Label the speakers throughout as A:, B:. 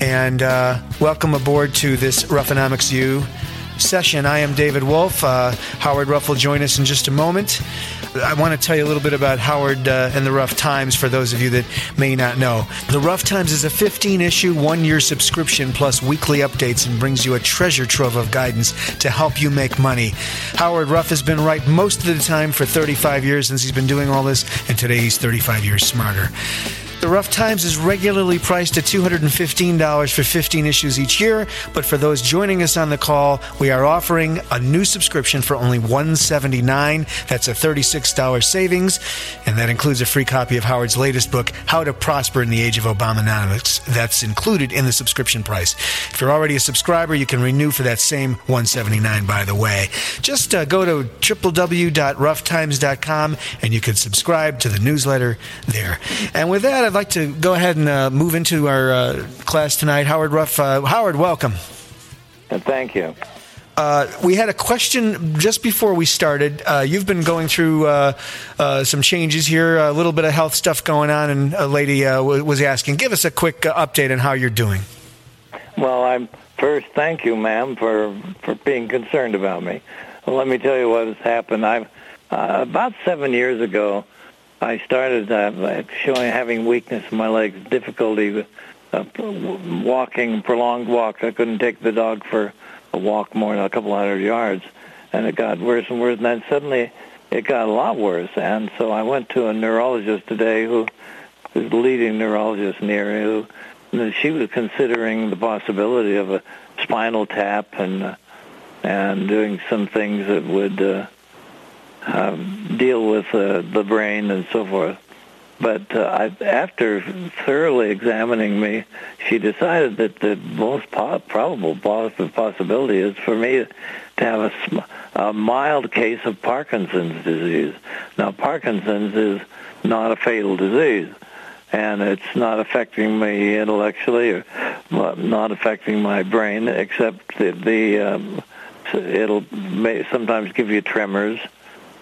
A: and uh, welcome aboard to this Ruffonomics U session. I am David Wolf. Uh, Howard Ruff will join us in just a moment. I want to tell you a little bit about Howard uh, and the Ruff Times for those of you that may not know. The Ruff Times is a 15 issue, one year subscription plus weekly updates and brings you a treasure trove of guidance to help you make money. Howard Ruff has been right most of the time for 35 years since he's been doing all this, and today he's 35 years smarter. The Ruff Times is regularly priced at $215 for 15 issues each year, but for those joining us on the call, we are offering a new subscription for only 179. That's a $36 savings, and that includes a free copy of Howard's latest book, How to Prosper in the Age of Obamanomics. That's included in the subscription price. If you're already a subscriber, you can renew for that same 179 by the way. Just uh, go to www.rufftimes.com and you can subscribe to the newsletter there. And with that, I'd like to go ahead and uh, move into our uh, class tonight. Howard Ruff. Uh, Howard, welcome.
B: Thank you.
A: Uh, we had a question just before we started. Uh, you've been going through uh, some changes here, a little bit of health stuff going on, and a lady w- was asking, give us a quick update on how you're doing.
B: Well, I'm first, thank you, ma'am, for, for being concerned about me. Well, let me tell you what has happened. I've about seven years ago, I started uh, showing having weakness in my legs, difficulty uh, walking, prolonged walks. I couldn't take the dog for a walk more than a couple hundred yards, and it got worse and worse. And then suddenly, it got a lot worse. And so I went to a neurologist today, who is the leading neurologist near who. And she was considering the possibility of a spinal tap and uh, and doing some things that would. Uh, um, deal with uh, the brain and so forth. But uh, I, after thoroughly examining me, she decided that the most po- probable possibility is for me to have a, sm- a mild case of Parkinson's disease. Now, Parkinson's is not a fatal disease, and it's not affecting me intellectually or not affecting my brain, except the, the um, it'll may sometimes give you tremors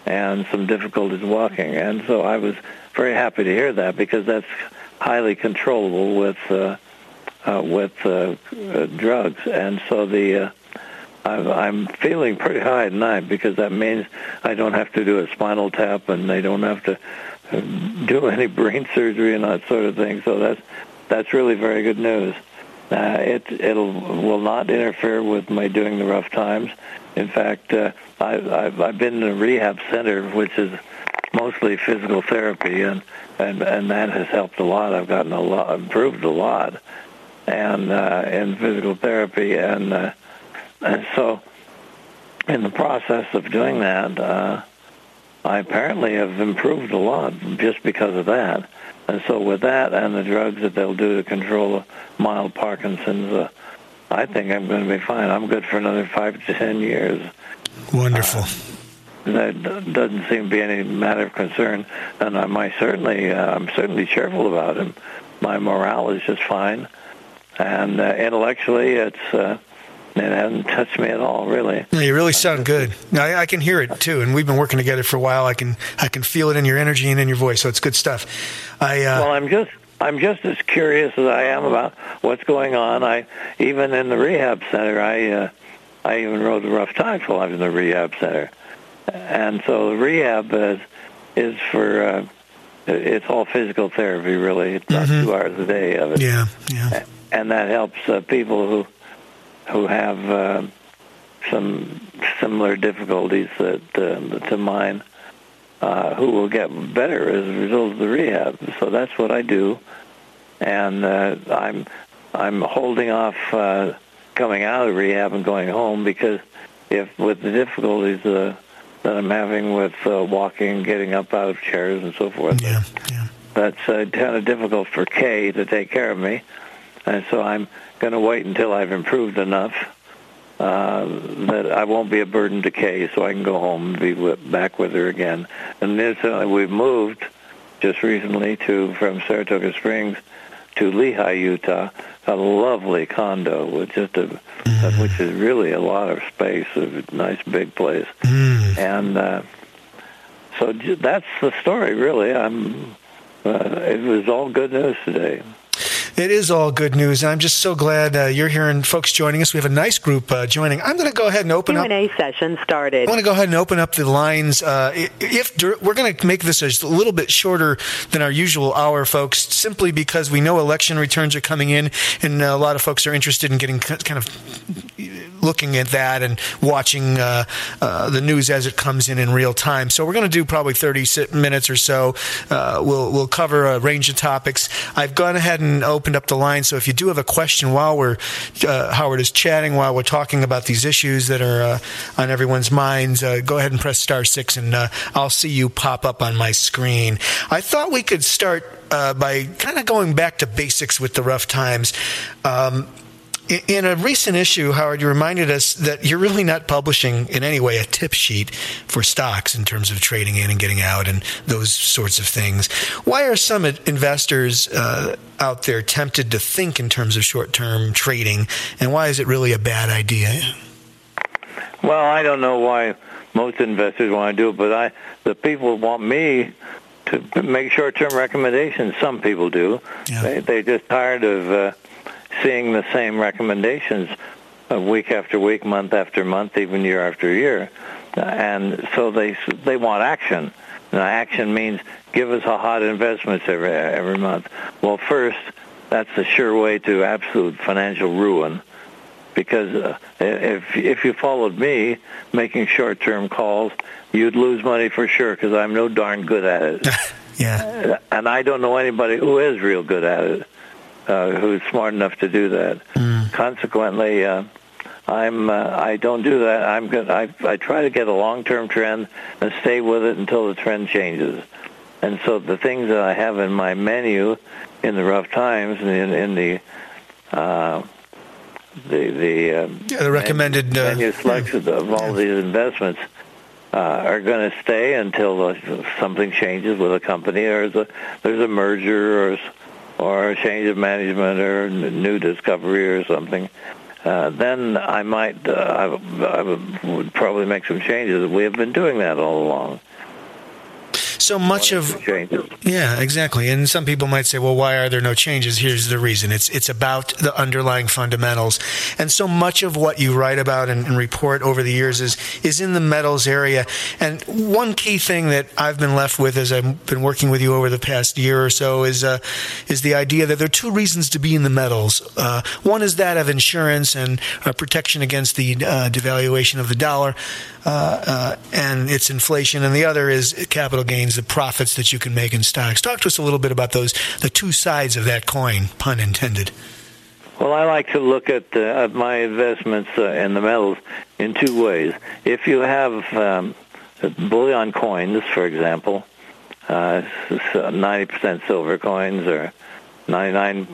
B: and some difficulties walking. And so I was very happy to hear that because that's highly controllable with uh, uh, with uh, uh, drugs. And so the uh, I'm feeling pretty high tonight because that means I don't have to do a spinal tap and they don't have to uh, do any brain surgery and that sort of thing. So that's that's really very good news. Uh, it it'll will not interfere with my doing the Ruff Times. In fact, uh, I, I've, I've been in a rehab center, which is mostly physical therapy, and, and and that has helped a lot. I've gotten a lot, improved a lot, and uh, in physical therapy, and uh, and so in the process of doing that, uh, I apparently have improved a lot just because of that. And so with that and the drugs that they'll do to control mild Parkinson's, uh, I think I'm going to be fine. I'm good for another five to ten years.
A: Wonderful.
B: Uh, that doesn't seem to be any matter of concern, and I'm I certainly uh, I'm certainly cheerful about him. My morale is just fine, and uh, intellectually, it's uh, it hasn't touched me at all, really.
A: You really sound good. I, I can hear it too, and we've been working together for a while. I can I can feel it in your energy and in your voice, so it's good stuff. I uh,
B: well, I'm just I'm just as curious as I am about what's going on. I even in the rehab center, I uh, I even rode the Ruff Times while I was in the rehab center, and so the rehab is is for. Uh, it's all physical therapy, really. It's about
A: Mhm.
B: two hours a day of it.
A: yeah, yeah,
B: and that helps uh, people who who have uh, some similar difficulties that uh, to mine, uh, who will get better as a result of the rehab. So that's what I do, and uh, I'm I'm holding off uh, coming out of rehab and going home because if with the difficulties uh, that I'm having with uh, walking, getting up out of chairs, and so forth,
A: yeah, yeah.
B: that's uh, kind of difficult for Kay to take care of me, and so I'm going to wait until I've improved enough uh, that I won't be a burden to Kay, so I can go home and be with, back with her again. And then uh, we've moved just recently to from Saratoga Springs to Lehi, Utah, a lovely condo with just a, which is really a lot of space, a nice big place,
A: Mm.
B: and uh, so that's the story. Really, I'm. Uh, it was all good news today.
A: It is all good news, and I'm just so glad uh, you're here and folks joining us. We have a nice group uh, joining. I'm going to go ahead and open up.
C: Q&A session started.
A: I want to go ahead and open up the lines. Uh, if we're going to make this a little bit shorter than our usual hour, folks, simply because we know election returns are coming in, and a lot of folks are interested in getting kind of looking at that and watching uh, uh, the news as it comes in in real time. So we're going to do probably 30 minutes or so. Uh, we'll we'll cover a range of topics. I've gone ahead and opened up the line. So if you do have a question while we're uh, Howard is chatting while we're talking about these issues that are uh, on everyone's minds, uh, go ahead and press star six, and uh, I'll see you pop up on my screen. I thought we could start uh, by kind of going back to basics with the Ruff Times. Um, in- a recent issue, Howard, you reminded us that you're really not publishing in any way a tip sheet for stocks in terms of trading in and getting out and those sorts of things. Why are some investors uh, out there tempted to think in terms of short term trading, and why is it really a bad idea?
B: Well, I don't know why most investors want to do it, but I the people want me to make short-term recommendations. Some people do.
A: Yeah.
B: They, they're just tired of uh, seeing the same recommendations uh, week after week, month after month, even year after year, and so they they want action. Now, action means give us a hot investments every every month. Well, first, that's a sure way to absolute financial ruin because uh, if if you followed me making short-term calls, you'd lose money for sure because I'm no darn good at it,
A: Yeah.
B: and I don't know anybody who is real good at it, uh, who's smart enough to do that. Consequently, uh, I'm uh, I don't do that. I'm good. I I try to get a long-term trend and stay with it until the trend changes. And so the things that I have in my menu in the Ruff Times and in, in the uh, the the uh,
A: Yeah, the recommended. Uh,
B: menu selections of all these investments uh, are going to stay until uh, something changes with a company or there's a, there's a merger or or a change of management or new discovery or something. Uh, then I might uh, I, I would probably make some changes. We have been doing that all along.
A: So much of
B: changes.
A: Yeah, exactly. And some people might say, well, why are there no changes? Here's the reason. It's it's about the underlying fundamentals. And so much of what you write about and, and report over the years is is in the metals area. And one key thing that I've been left with as I've been working with you over the past year or so is uh, is the idea that there are two reasons to be in the metals. Uh, one is that of insurance and uh, protection against the uh, devaluation of the dollar uh, uh, and its inflation, and the other is capital gains, the profits that you can make in stocks. Talk to us a little bit about those, the two sides of that coin, pun intended.
B: Well, I like to look at, uh, at my investments uh, in the metals in two ways. If you have um, bullion coins, for example, uh, s- s- 90% silver coins or 99,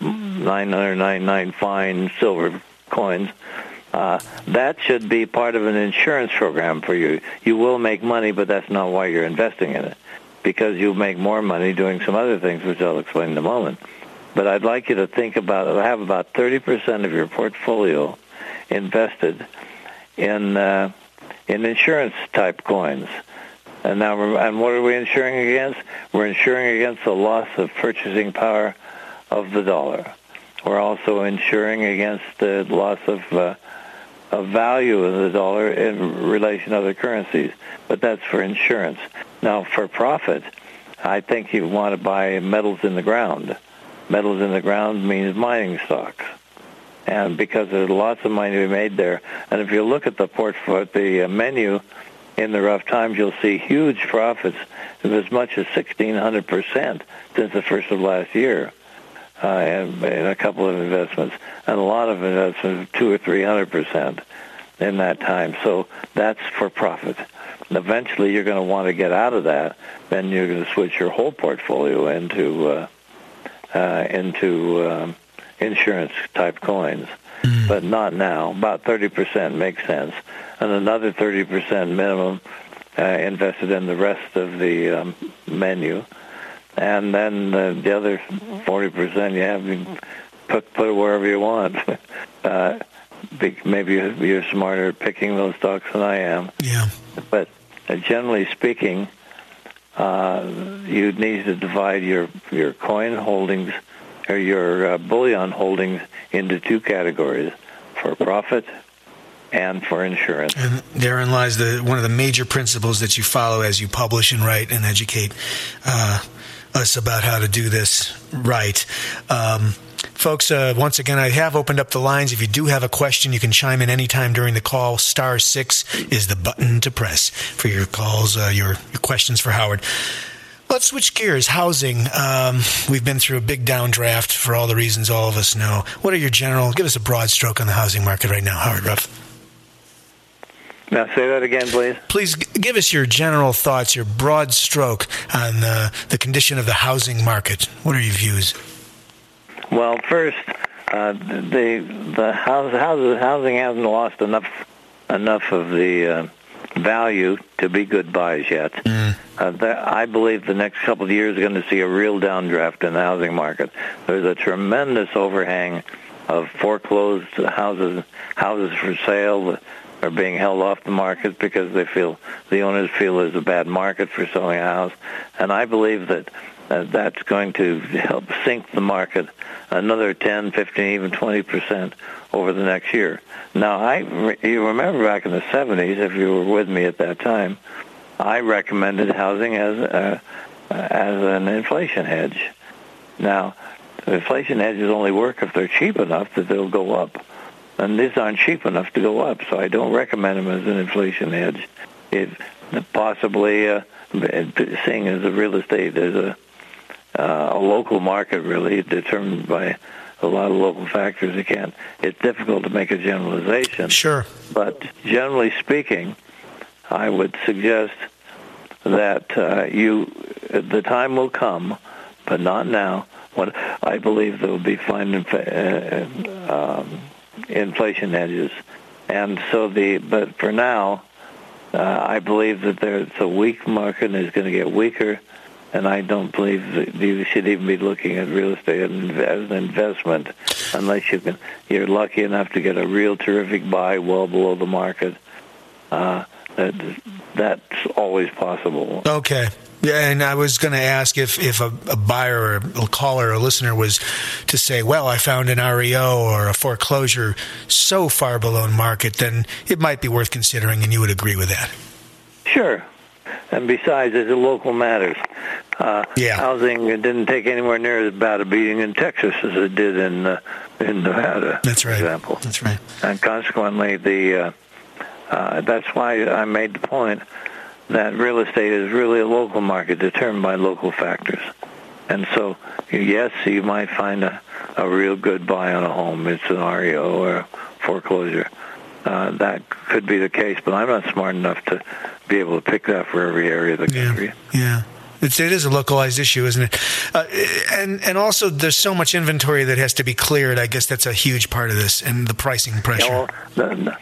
B: 999 fine silver coins, uh, that should be part of an insurance program for you. You will make money, but that's not why you're investing in it, because you'll make more money doing some other things, which I'll explain in a moment. but I'd like you to think about it. Have about 30% of your portfolio invested in uh, in insurance type coins. And now, and what are we insuring against? We're insuring against the loss of purchasing power of the dollar. We're also insuring against the loss of uh, of value of the dollar in relation to other currencies. But that's for insurance. Now, for profit, I think you want to buy metals in the ground. Metals in the ground means mining stocks and because there's lots of money to be made there. And if you look at the portfolio, the uh, menu in the Ruff Times, you'll see huge profits of as much as 1,600 percent since the first of last year. Uh, in, in a couple of investments, and a lot of investments, two or three hundred percent in that time. So that's for profit. And eventually, you're going to want to get out of that. Then you're going to switch your whole portfolio into uh, uh, into um, insurance type coins, mm. but not now. About 30% makes sense, and another 30% minimum uh, invested in the rest of the um, menu, and then uh, the other 40% you have you put put it wherever you want. uh, maybe you're smarter at picking those stocks than I am.
A: Yeah.
B: But uh, generally speaking, uh, you need to divide your your coin holdings or your uh, bullion holdings into two categories: for profit and for insurance.
A: And therein lies the one of the major principles that you follow as you publish and write and educate uh, us about how to do this right. Um, Folks, uh, once again, I have opened up the lines. If you do have a question, you can chime in anytime during the call. Star six is the button to press for your calls, uh, your, your questions for Howard. Let's switch gears. Housing. Um, we've been through a big downdraft for all the reasons all of us know. What are your general? Give us a broad stroke on the housing market right now, Howard Ruff.
B: Now, say that again, please.
A: Please give us your general thoughts, your broad stroke on the, the condition of the housing market. What are your views?
B: Well, first, uh, the the house, housing hasn't lost enough enough of the uh, value to be good buys yet. Mm. Uh, that, I believe the next couple of years are going to see a real downdraft in the housing market. There's a tremendous overhang of foreclosed houses, houses for sale are being held off the market because they feel the owners feel there's a bad market for selling a house, and I believe that uh, that's going to help sink the market another 10, 15, even 20 percent over the next year. Now, I you remember back in the 70s, if you were with me at that time, I recommended housing as a, as an inflation hedge. Now, inflation hedges only work if they're cheap enough that they'll go up, and these aren't cheap enough to go up, so I don't recommend them as an inflation hedge. It possibly, uh, seeing as a real estate is a uh, a local market really determined by a lot of local factors. Again, it's difficult to make a generalization.
A: Sure.
B: But generally speaking, I would suggest that uh, you, the time will come, but not now, when I believe there will be fine uh, um, inflation hedges. And so the, but for now, uh, I believe that there's a weak market and is going to get weaker and I don't believe that you should even be looking at real estate as an investment unless you can. You're lucky enough to get a real terrific buy well below the market. Uh, that's always possible.
A: Okay. Yeah, and I was going to ask if, if a, a, buyer or a caller or a listener was to say, well, I found an REO or a foreclosure so far below market, then it might be worth considering, and you would agree with that.
B: Sure. And besides, it's a local matters. Uh,
A: yeah.
B: Housing didn't take anywhere near as bad a beating in Texas as it did in uh, in Nevada.
A: That's right.
B: For example.
A: That's right.
B: And consequently, the uh, uh, that's why I made the point that real estate is really a local market determined by local factors. And so, yes, you might find a, a real good buy on a home. It's an REO or a foreclosure. Uh, that could be the case, but I'm not smart enough to be able to pick that for every area of the country.
A: Yeah. It's, it is a localized issue, isn't it? Uh, and and also, there's so much inventory that has to be cleared. I guess that's a huge part of this, and the pricing pressure.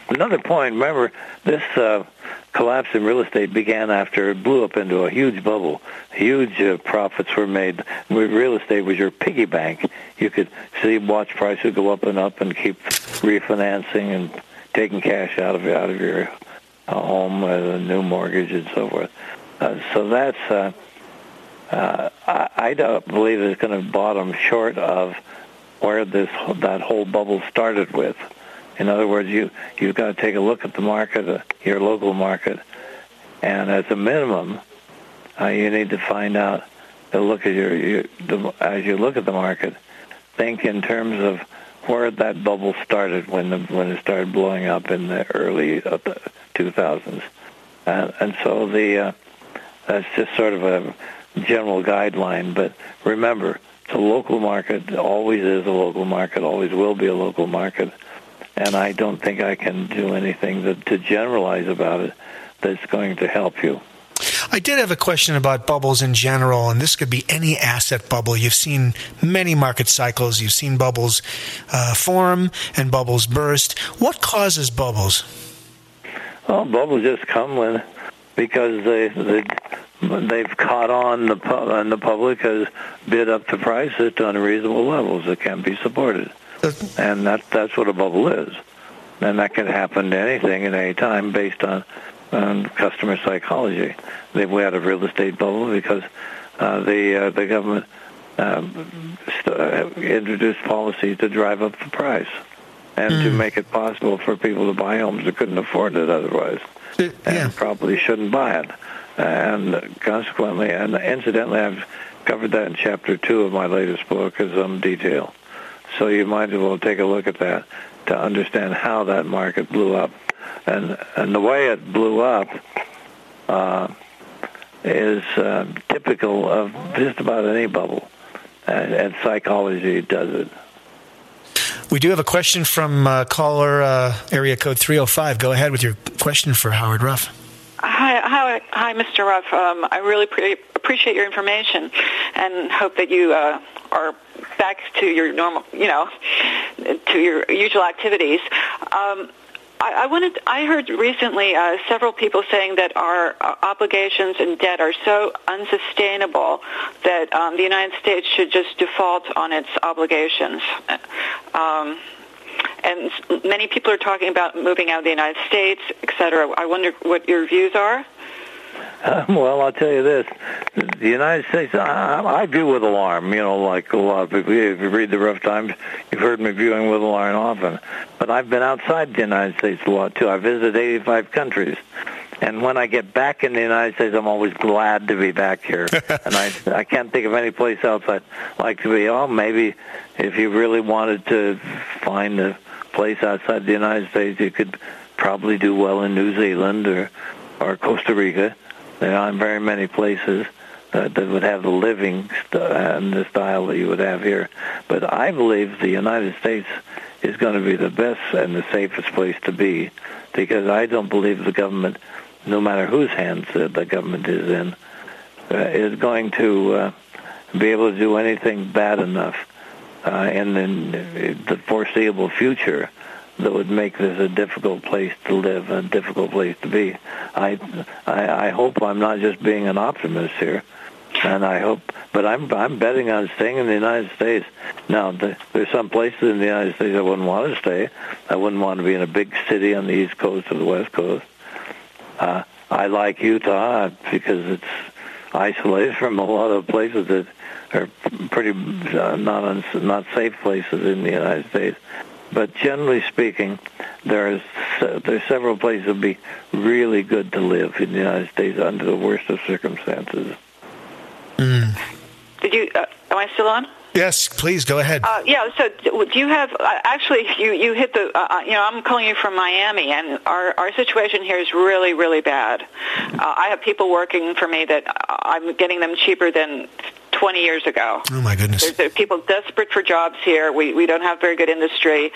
B: another point. Remember, this uh, collapse in real estate began after it blew up into a huge bubble. Huge uh, profits were made. Real estate was your piggy bank. You could see watch prices go up and up, and keep refinancing and taking cash out of out of your uh, home, a new mortgage, and so forth. Uh, so that's. Uh, uh, I, I don't believe it's going to bottom short of where this that whole bubble started with. In other words, you you've got to take a look at the market, uh, your local market, and as a minimum, uh, you need to find out to look at your, your the, as you look at the market, think in terms of where that bubble started when the, when it started blowing up in the early uh, 2000s, and, so the uh, that's just sort of a general guideline. But remember, it's a local market. Always is a local market. Always will be a local market. And I don't think I can do anything that, to generalize about it that's going to help you.
A: I did have a question about bubbles in general, and this could be any asset bubble. You've seen many market cycles. You've seen bubbles uh, form and bubbles burst. What causes bubbles?
B: Well, bubbles just come when because the, they they've caught on the pub, and the public has bid up the prices to unreasonable levels that can't be supported, and that that's what a bubble is, and that can happen to anything at any time based on on customer psychology. They've we had a real estate bubble because uh, the uh, the government um, st- introduced policies to drive up the price and mm. to make it possible for people to buy homes that couldn't afford it otherwise, uh, and probably shouldn't buy it and consequently, and incidentally, I've covered that in chapter two of my latest book in some detail. So you might as well take a look at that to understand how that market blew up, and and the way it blew up uh, is uh, typical of just about any bubble, and, and, psychology does it.
A: We do have a question from uh, caller uh, area code 305. Go ahead with your question for Howard Ruff.
C: Hi, hi, Mr. Ruff. Um, I really pre- appreciate your information, and hope that you uh, are back to your normal, you know, to your usual activities. Um, I, I wanted. I heard recently uh, several people saying that our uh, obligations and debt are so unsustainable that um, the United States should just default on its obligations. Um, and many people are talking about moving out of the United States, et cetera. I wonder what your views are.
B: Uh, well, I'll tell you this: the United States, I, I view with alarm. You know, like a lot of people. If you read the Ruff Times, you've heard me viewing with alarm often. But I've been outside the United States a lot too. I visited 85 countries, and when I get back in the United States, I'm always glad to be back here. and I I can't think of any place else I'd like to be. Oh, maybe if you really wanted to find a place outside the United States, you could probably do well in New Zealand or or Costa Rica. There aren't very many places that, that would have the living st- and the style that you would have here. But I believe the United States is going to be the best and the safest place to be because I don't believe the government no matter whose hands the government is in, uh, is going to uh, be able to do anything bad enough uh, in, the, the foreseeable future that would make this a difficult place to live, a difficult place to be. I, I, I hope I'm not just being an optimist here, and I hope, but I'm I'm betting on staying in the United States. Now, the, there's some places in the United States I wouldn't want to stay. I wouldn't want to be in a big city on the East Coast or the West Coast. Uh, I like Utah because it's isolated from a lot of places that are pretty uh, not uns- not safe places in the United States. But generally speaking, there's there's several places that would be really good to live in the United States under the worst of circumstances.
C: Mm. Did you? Uh, am I still on?
A: Yes, please go ahead.
C: Uh, yeah. So, do you have? Uh, actually, you you hit the. Uh, uh, you know, I'm calling you from Miami, and our our situation here is really really bad. Uh, I have people working for me that I'm getting them cheaper than 20 years ago.
A: Oh my goodness!
C: There's, there's people desperate for jobs here. We we don't have very good industry.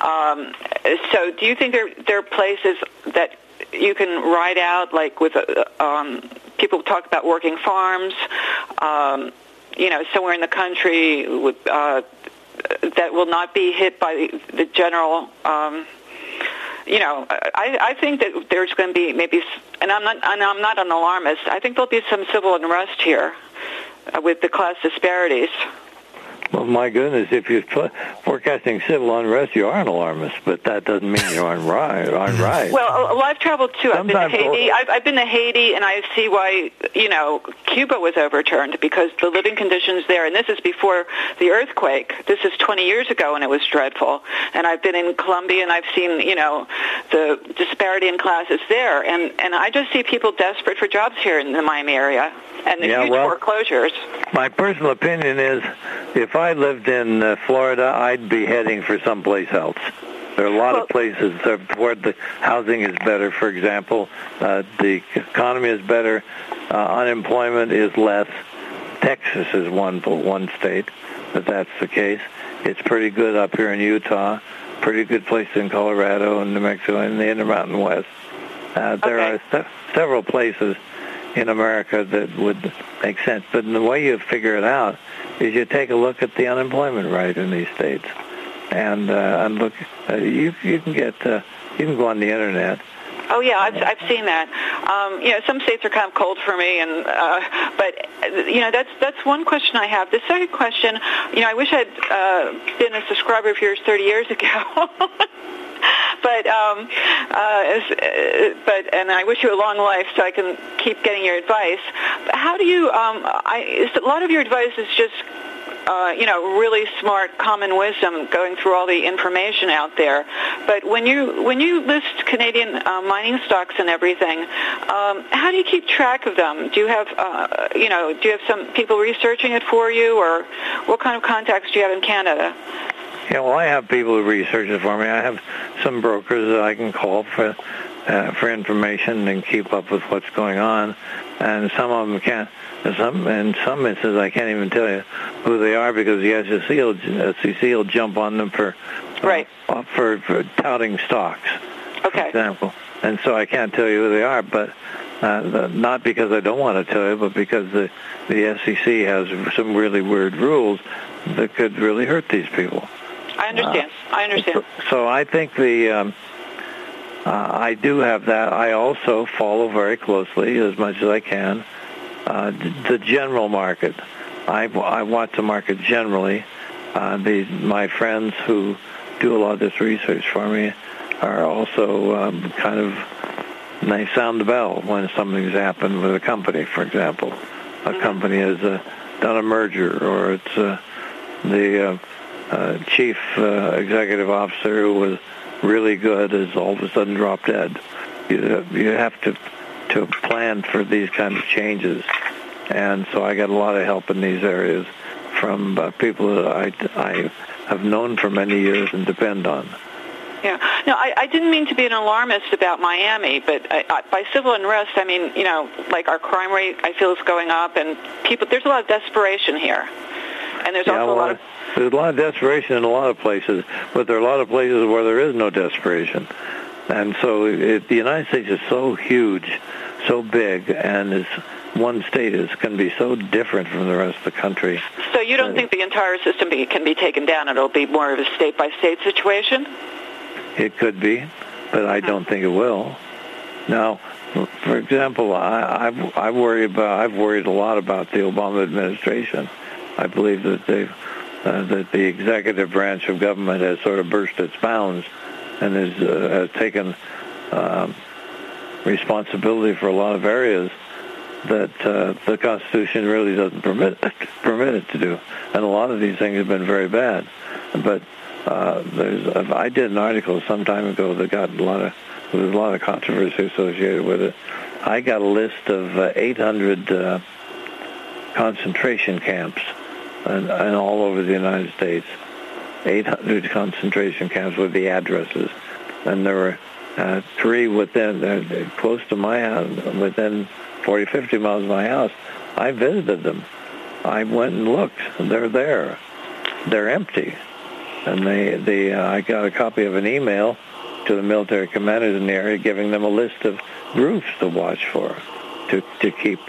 C: Um, so, do you think there there are places that you can ride out like with a, um, people talk about working farms, um, you know, somewhere in the country with, uh, that will not be hit by the, the general. Um, you know, I, I think that there's going to be maybe, and I'm not, and I'm not an alarmist. I think there'll be some civil unrest here uh, with the class disparities.
B: Well, my goodness, if you're forecasting civil unrest, you are an alarmist, but that doesn't mean you're on right. On right.
C: Well, I've traveled too. I've been to Haiti. I've, I've been to Haiti, and I see why you know Cuba was overturned because the living conditions there. And this is before the earthquake. This is 20 years ago, and it was dreadful. And I've been in Colombia, and I've seen you know the disparity in classes there. And and I just see people desperate for jobs here in the Miami area, and the
B: yeah,
C: huge
B: well,
C: foreclosures.
B: My personal opinion is, if I lived in uh, Florida, I'd be heading for someplace else. There are a lot
C: Well-
B: of places where the housing is better. For example, uh, the economy is better, uh, unemployment is less. Texas is one one state that that's the case. It's pretty good up here in Utah. Pretty good place in Colorado and New Mexico and the Intermountain West. Uh, there
C: Okay.
B: are se- several places in America that would make sense. But the way you figure it out is you take a look at the unemployment rate in these states, and uh, and look. Uh, you you can get uh, you can go on the internet.
C: Oh yeah, I've I've seen that. Um, you know, some states are kind of cold for me, and uh, but you know that's that's one question I have. The second question, you know, I wish I'd uh, been a subscriber of yours 30 years ago. but um, uh, uh, but and I wish you a long life so I can keep getting your advice. How do you? Um, I a lot of your advice is just uh, you know, really smart common wisdom going through all the information out there. But when you when you list Canadian uh, mining stocks and everything, um, how do you keep track of them? Do you have uh, you know do you have some people researching it for you, or what kind of contacts do you have in Canada?
B: Yeah, well, I have people who research it for me. I have some brokers that I can call for uh, for information and keep up with what's going on, and some of them can't. Some in some instances, I can't even tell you who they are because the SEC will, SEC will jump on them for
C: Right.
B: uh, for, for touting stocks, for
C: Okay.
B: example. And so I can't tell you who they are, but uh, not because I don't want to tell you, but because the the SEC has some really weird rules that could really hurt these people.
C: I understand. I understand.
B: So I think the um, uh, I do have that. I also follow very closely as much as I can uh, the general market. I, I watch the market generally. Uh, the my friends who do a lot of this research for me are also um, kind of they sound the bell when something's happened with a company. For example, a company has uh, done a merger or it's uh, the uh, uh, chief uh, executive officer who was really good is all of a sudden dropped dead. You you have to to plan for these kind of changes, and so I got a lot of help in these areas from uh, people that I I have known for many years and depend on.
C: Yeah. No, I, I didn't mean to be an alarmist about Miami, but I, I, by civil unrest, I mean, you know, like our crime rate, I feel is going up, and people, there's a lot of desperation here. And there's
B: Yeah,
C: also a lot of,
B: there's a lot of desperation in a lot of places, but there are a lot of places where there is no desperation. And so it, the United States is so huge, so big, and is one state is can be so different from the rest of the country.
C: so you don't think the entire system be, can be taken down? It'll be more of a state-by-state situation?
B: It could be, but I don't think it will. Now, for example, I, I, I worry about I've worried a lot about the Obama administration. I believe that they uh, that the executive branch of government has sort of burst its bounds and has, uh, has taken um, responsibility for a lot of areas that uh, the Constitution really doesn't permit permit it to do, and a lot of these things have been very bad. But uh, there's I did an article some time ago that got a lot of there was a lot of controversy associated with it. I got a list of uh, 800 uh, concentration camps, and, and all over the United States. 800 concentration camps with the addresses, and there were uh, three within uh, close to my house, within 40, 50 miles of my house. I visited them. I went and looked. They're there. They're empty, and they they uh, I got a copy of an email to the military commanders in the area, giving them a list of groups to watch for. to to keep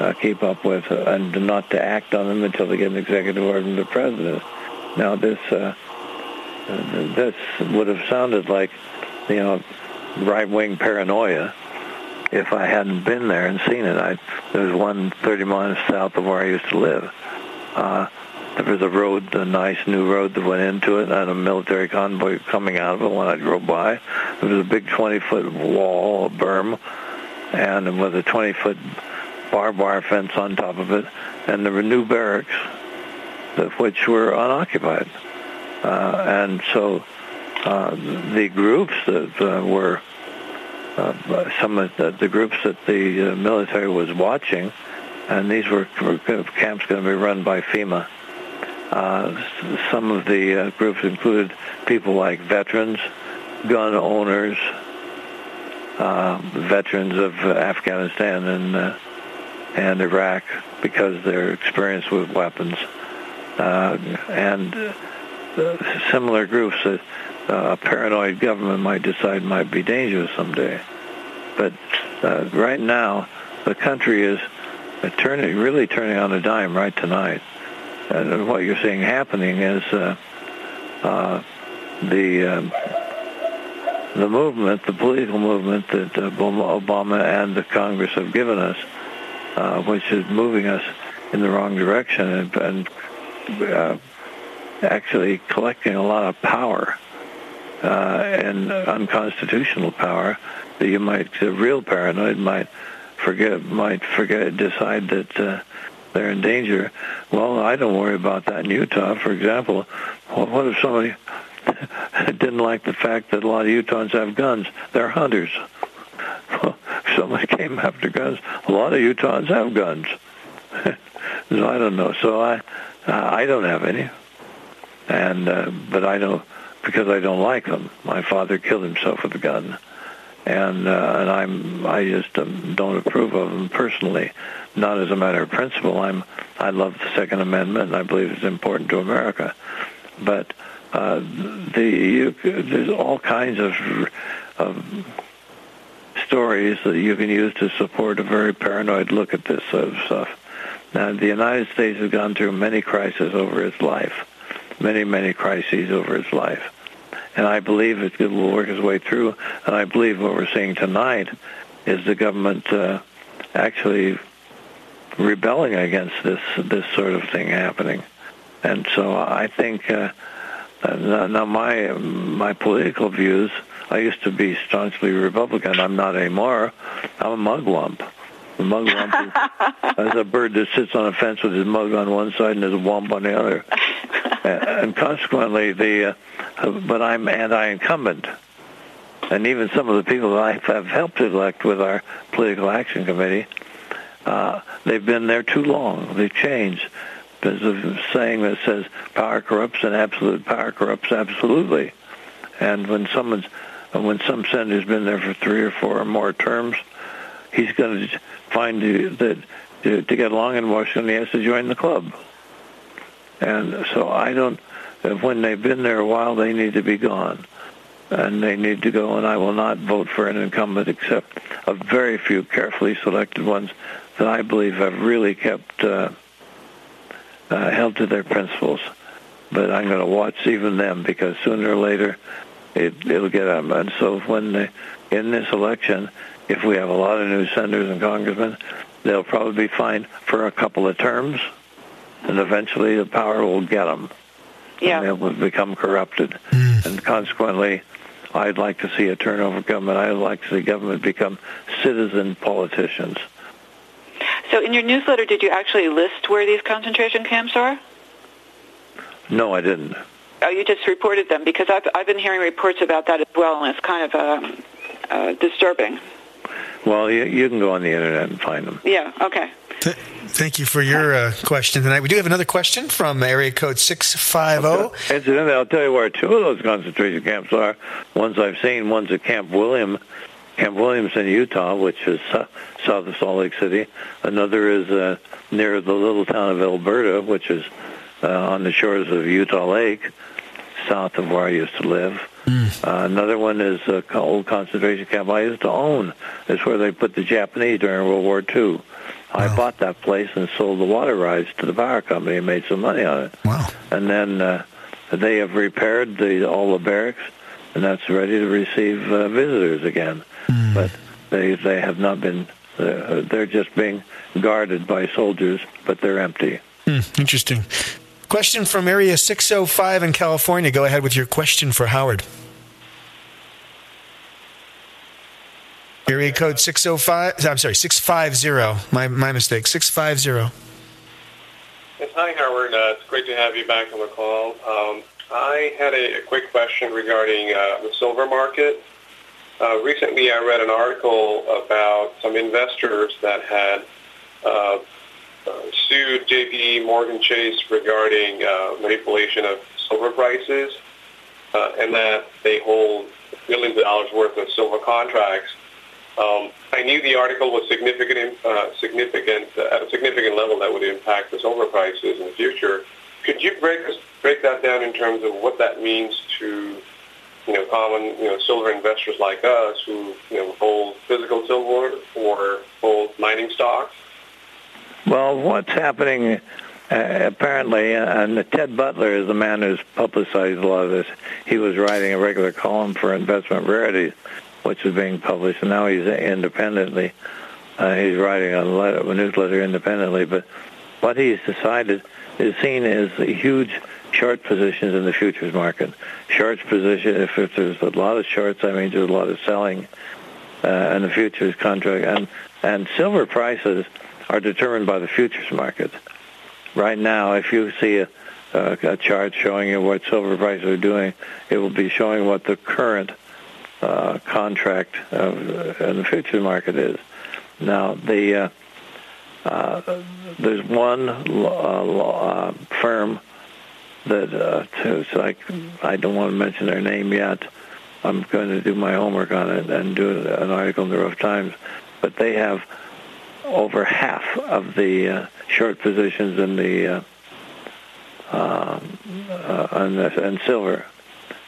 B: uh, keep up with uh, and not to act on them until they get an executive order from the president. Now this uh, this would have sounded like you know right wing paranoia if I hadn't been there and seen it. I there was one 30 miles south of where I used to live. Uh, there was a road, a nice new road that went into it, and a military convoy coming out of it when I drove by. There was a big 20-foot wall, a berm, and with a 20-foot barbed wire fence on top of it, and there were new barracks, which were unoccupied. Uh, and so uh, the groups that uh, were uh, some of the, the, groups that the uh, military was watching, and these were, were camps going to be run by FEMA. Uh, some of the uh, groups included people like veterans, gun owners, uh, veterans of Afghanistan and and Iraq because they're experienced with weapons, and similar groups that uh, a paranoid government might decide might be dangerous someday. But uh, right now, the country is uh, turning, really turning on a dime right tonight. And what you're seeing happening is uh, uh, the um, the movement, the political movement that uh, Obama and the Congress have given us, uh, which is moving us in the wrong direction and, and uh, actually collecting a lot of power uh, and unconstitutional power that you might, the real paranoid might forget, might forget, decide that uh, they're in danger. Well, I don't worry about that in Utah. For example, well, what if somebody didn't like the fact that a lot of Utahns have guns? They're hunters. Somebody came after guns, a lot of Utahns have guns. so I don't know. So I, I don't have any, and uh, but I don't because I don't like them. My father killed himself with a gun, and uh, and I'm I just um, don't approve of them personally. Not as a matter of principle. I'm I love the Second Amendment, and I believe it's important to America. But uh, the you, there's all kinds of of stories that you can use to support a very paranoid look at this sort of stuff. Now, the United States has gone through many crises over its life, many, many crises over its life and I believe it will work its way through. And I believe what we're seeing tonight is the government uh, actually rebelling against this this sort of thing happening. And so I think uh, now my my political views. I used to be staunchly Republican. I'm not anymore. I'm a mugwump. A mugwump is, is a bird that sits on a fence with his mug on one side and his wump on the other. and consequently, the uh, but I'm anti-incumbent, and even some of the people that I have helped elect with our political action committee, uh, they've been there too long. They've changed. There's a saying that says power corrupts and absolute power corrupts absolutely. And when someone's when some senator's been there for three or four or more terms, he's going to find that to, to get along in Washington, he has to join the club. And so I don't, when they've been there a while, they need to be gone. And they need to go, and I will not vote for an incumbent except a very few carefully selected ones that I believe have really kept, uh, uh, held to their principles. But I'm going to watch even them because sooner or later it, it'll get them. And so when they, in this election, if we have a lot of new senators and congressmen, they'll probably be fine for a couple of terms and eventually the power will get them.
C: Yeah.
B: And they will become corrupted. Mm. And consequently, I'd like to see a turnover government. I'd like to see government become citizen politicians.
C: So in your newsletter, did you actually list where these concentration camps are?
B: No, I didn't.
C: Oh, you just reported them because I've I've been hearing reports about that as well, and it's kind of uh, uh, disturbing.
B: Well, you, you can go on the internet and find them.
C: Yeah. Okay.
A: Th- thank you for your uh, question tonight. We do have another question from area code 650.
B: Incidentally, I'll tell you where two of those concentration camps are. Ones I've seen, one's at Camp William, Camp Williams in Utah, which is uh, south of Salt Lake City. Another is uh, near the little town of Elberta, which is uh, on the shores of Utah Lake. south of where I used to live. Mm. Uh, another one is a old concentration camp I used to own. It's where they put the Japanese during World War II. I wow. bought that place and sold the water rights to the power company and made some money on it.
A: Wow.
B: And then uh, they have repaired the, all the barracks, and that's ready to receive uh, visitors again. Mm. But they they have not been. Uh, they're just being guarded by soldiers, but they're empty.
A: Mm, interesting. Question from area 605 in California. Go ahead with your question for Howard. Area code 605. I'm sorry, 650. My, my mistake. 650.
D: Yes, hi, Howard. Uh, it's great to have you back on the call. Um, I had a, a, quick question regarding uh, the silver market. Uh, recently, I read an article about some investors that had uh, sued J.P. Morgan Chase regarding uh, manipulation of silver prices, uh, and that they hold billions of dollars worth of silver contracts. Um, I knew the article was significant, uh, significant uh, at a significant level that would impact the silver prices in the future. Could you break break that down in terms of what that means to you know common you know silver investors like us who you know hold physical silver or hold mining stocks?
B: Well, what's happening uh, apparently, uh, and Ted Butler is the man who's publicized a lot of this. He was writing a regular column for Investment Rarities, which is being published, and now he's independently. Uh, he's writing a, letter, a newsletter independently, but what he's decided is seen as huge short positions in the futures market. Short position, if, if there's a lot of shorts, that means there's a lot of selling uh, in the futures contract. And, and silver prices are determined by the futures market. Right now, if you see a, a, chart showing you what silver prices are doing, it will be showing what the current uh, contract of, uh, in the futures market is. Now, the uh, uh, there's one uh, uh, firm that uh, so I, I don't want to mention their name yet. I'm going to do my homework on it and do an article in the Ruff Times, but they have over half of the uh, short positions in the uh, um, uh, the, and silver,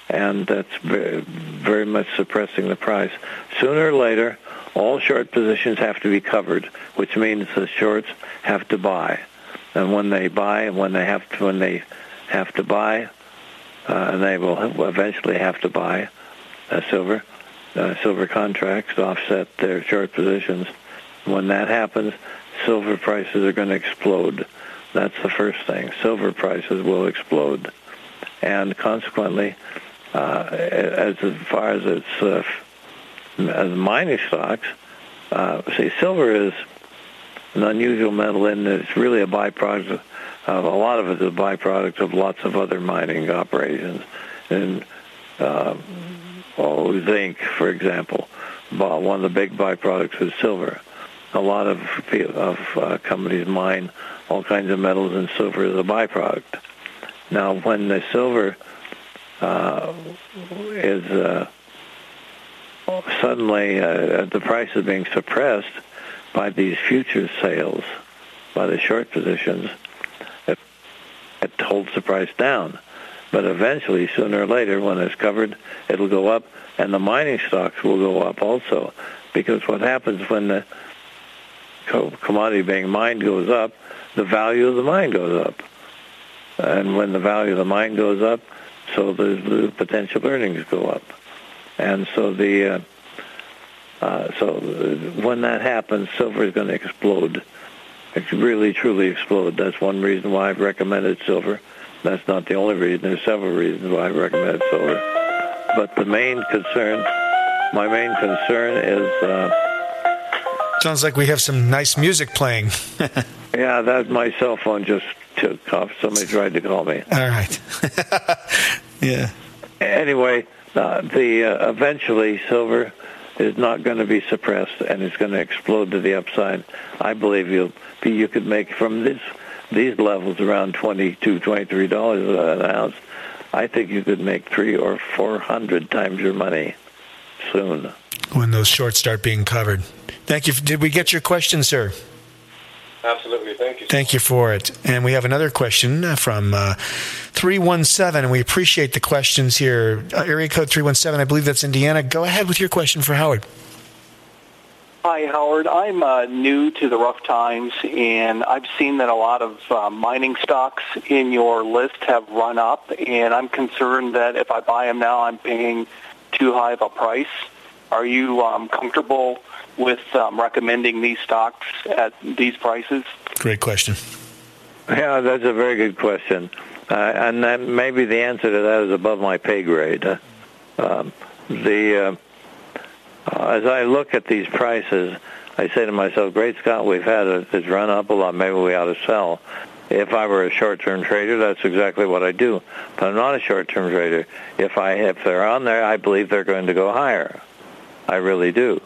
B: and that's very, very much suppressing the price. Sooner or later, all short positions have to be covered, which means the shorts have to buy, and when they buy, when they have to, when they have to buy, uh, and they will eventually have to buy uh, silver, uh, silver contracts to offset their short positions when that happens, silver prices are going to explode. That's the first thing. Silver prices will explode. And consequently, uh, as far as its uh, as mining stocks, uh, see, silver is an unusual metal in that it's really a byproduct of a lot of it is a byproduct of lots of other mining operations. And uh, oh, zinc, for example, one of the big byproducts is silver a lot of of uh, companies mine all kinds of metals, and silver is a byproduct. Now, when the silver uh, is uh, suddenly uh, the price is being suppressed by these futures sales, by the short positions, it, it holds the price down. But eventually, sooner or later, when it's covered, it'll go up, and the mining stocks will go up also. Because what happens when the commodity being mined goes up, the value of the mine goes up. And when the value of the mine goes up, so the, the potential earnings go up. And so the uh, uh, so when that happens, silver is going to explode. It really, truly explode. That's one reason why I've recommended silver. That's not the only reason. There's several reasons why I've recommended silver. But the main concern, my main concern is uh,
A: Sounds like we have some nice music playing.
B: yeah, that my cell phone just took off. Somebody tried to call me.
A: All right. yeah.
B: Anyway, uh, the uh, eventually silver is not going to be suppressed and it's going to explode to the upside. I believe you'll be, you could make from this these levels around twenty two, twenty three dollars an ounce. I think you could make three or four hundred times your money soon
A: when those shorts start being covered. Thank you. Did we get your question, sir?
D: Absolutely. Thank you.
A: Thank you for it. And we have another question from uh, 317, and we appreciate the questions here. Uh, area code 317, I believe that's Indiana. Go ahead with your question for Howard.
E: Hi, Howard. I'm uh, new to the Ruff Times, and I've seen that a lot of uh, mining stocks in your list have run up, and I'm concerned that if I buy them now, I'm paying too high of a price. Are you um, comfortable with um, recommending these stocks at these prices?
A: Great question.
B: Yeah, that's a very good question. Uh, and that maybe the answer to that is above my pay grade. Uh, um, the uh, as I look at these prices, I say to myself, "Great Scott, we've had a, it's run up a lot. Maybe we ought to sell." If I were a short-term trader, that's exactly what I do. But I'm not a short-term trader. If I if they're on there, I believe they're going to go higher. I really do.